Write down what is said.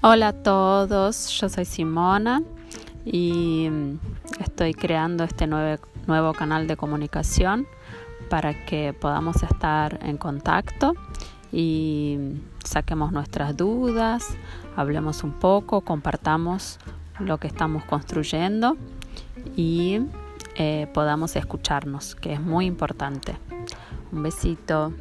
Hola a todos, yo soy Simona y mm, estoy creando este nuevo, nuevo canal de comunicación para que podamos estar en contacto y mm, saquemos nuestras dudas, hablemos un poco, compartamos lo que estamos construyendo y eh, podamos escucharnos, que es muy importante. Un besito.